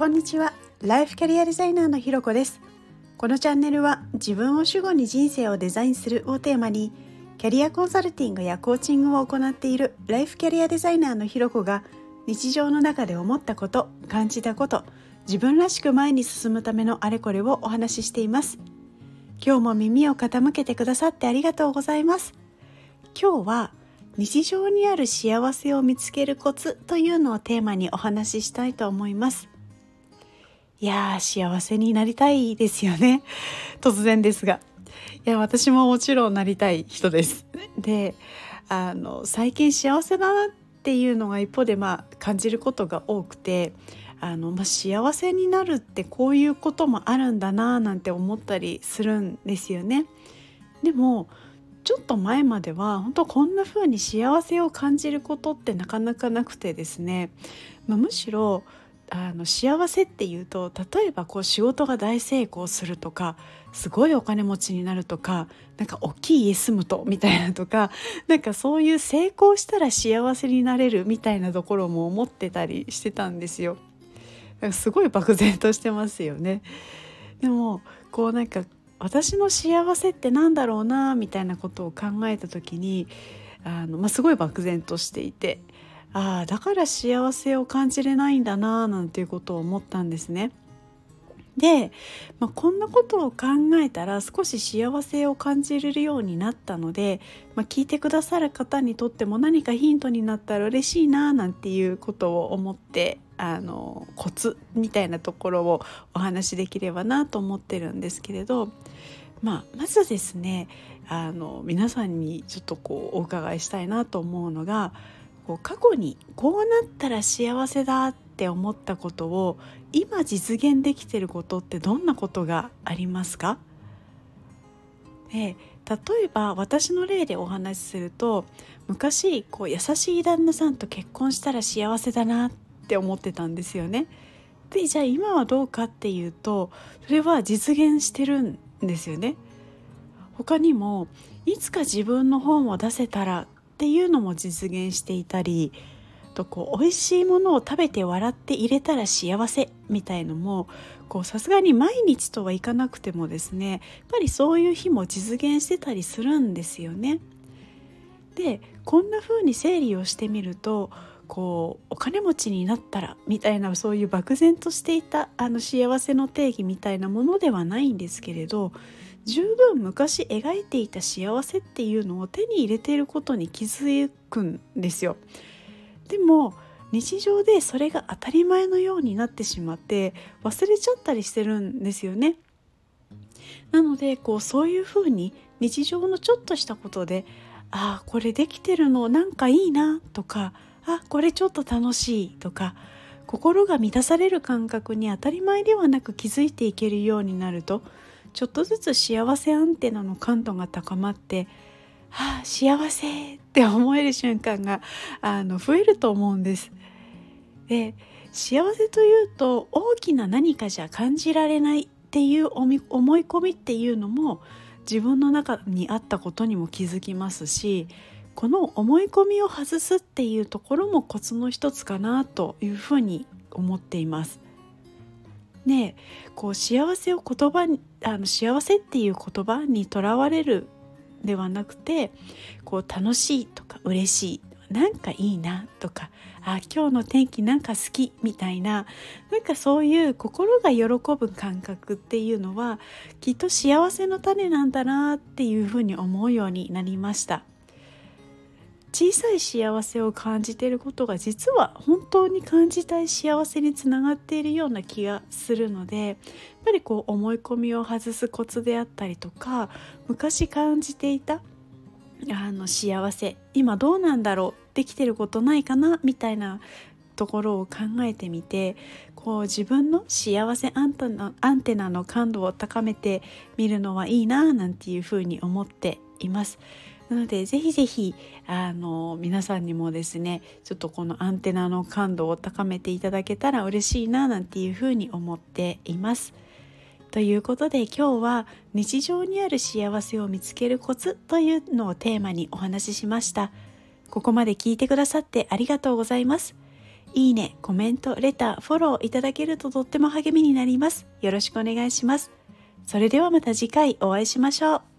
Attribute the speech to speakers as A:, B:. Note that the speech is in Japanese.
A: こんにちは。ライフキャリアデザイナーのひろこです。このチャンネルは自分を主語に人生をデザインするをテーマにキャリアコンサルティングやコーチングを行っているライフキャリアデザイナーのひろこが日常の中で思ったこと感じたこと自分らしく前に進むためのあれこれをお話ししています。今日も耳を傾けてくださってありがとうございます。今日は日常にある幸せを見つけるコツというのをテーマにお話ししたいと思います。いやー幸せになりたいですよね。突然ですが。いや私ももちろんなりたい人です。であの最近幸せだなっていうのが一方でまあ感じることが多くてあの、まあ、幸せになるってこういうこともあるんだななんて思ったりするんですよね。でもちょっと前までは本当こんな風に幸せを感じることってなかなかなくてですね、まあ、むしろあの幸せっていうと例えばこう仕事が大成功するとかすごいお金持ちになるとかなんか大きい家住むとみたいなとかなんかそういう成功したら幸せになれるみたいなところも思ってたりしてたんですよ。すごい漠然としてますよね。でもこうなんか私の幸せって何だろうなみたいなことを考えた時にあの、まあ、すごい漠然としていてああだから幸せを感じれないんだななんていうことを思ったんですね。で、まあ、こんなことを考えたら少し幸せを感じれるようになったので、まあ、聞いてくださる方にとっても何かヒントになったら嬉しいななんていうことを思ってあのコツみたいなところをお話しできればなと思ってるんですけれど、まあ、まずですねあの皆さんにちょっとこうお伺いしたいなと思うのがこう過去にこうなったら幸せだって思ったことを今実現できてることってどんなことがありますか？で例えば私の例でお話しすると昔こう優しい旦那さんと結婚したら幸せだなって思ってたんですよね。でじゃあ今はどうかっていうとそれは実現してるんですよね。他にもいつか自分の本を出せたらっていうのも実現していたりとこう美味しいものを食べて笑って入れたら幸せみたいのもさすがに毎日とはいかなくてもですねやっぱりそういう日も実現してたりするんですよね。でこんな風に整理をしてみるとこうお金持ちになったらみたいなそういう漠然としていたあの幸せの定義みたいなものではないんですけれど十分昔描いていた幸せっていうのを手に入れていることに気づくんですよ。でも日常でそれが当たり前のようになってしまって忘れちゃったりしてるんですよね。なのでこうそういうふうに日常のちょっとしたことでああこれできてるのなんかいいなとかあこれちょっと楽しいとか心が満たされる感覚に当たり前ではなく気づいていけるようになるとちょっとずつ幸せアンテナの感度が高まって「はあ幸せ!」って思える瞬間があの増えると思うんです。で幸せというと大きな何かじゃ感じられないっていう思い込みっていうのも自分の中にあったことにも気づきますしこの思い込みを外すっていうところもコツの一つかなというふうに思っています。ねこう幸せを言葉にあの幸せっていう言葉にとらわれるではなくてこう楽しいとか嬉しいなんかいいなとかあ今日の天気なんか好きみたいななんかそういう心が喜ぶ感覚っていうのはきっと幸せの種なんだなっていうふうに思うようになりました。小さい幸せを感じていることが実は本当に感じたい幸せにつながっているような気がするのでやっぱりこう思い込みを外すコツであったりとか昔感じていたあの幸せ今どうなんだろうできてることないかなみたいなところを考えてみてこう自分の幸せアンテナアンテナの感度を高めてみるのはいいななんていうふうに思っています。なのでぜひぜひあの皆さんにもですねちょっとこのアンテナの感度を高めていただけたら嬉しいななんていうふうに思っています。ということで今日は日常にある幸せを見つけるコツというのをテーマにお話ししました。ここまで聞いてくださってありがとうございます。いいね、コメント、レター、フォローいただけるととっても励みになります。よろしくお願いします。それではまた次回お会いしましょう。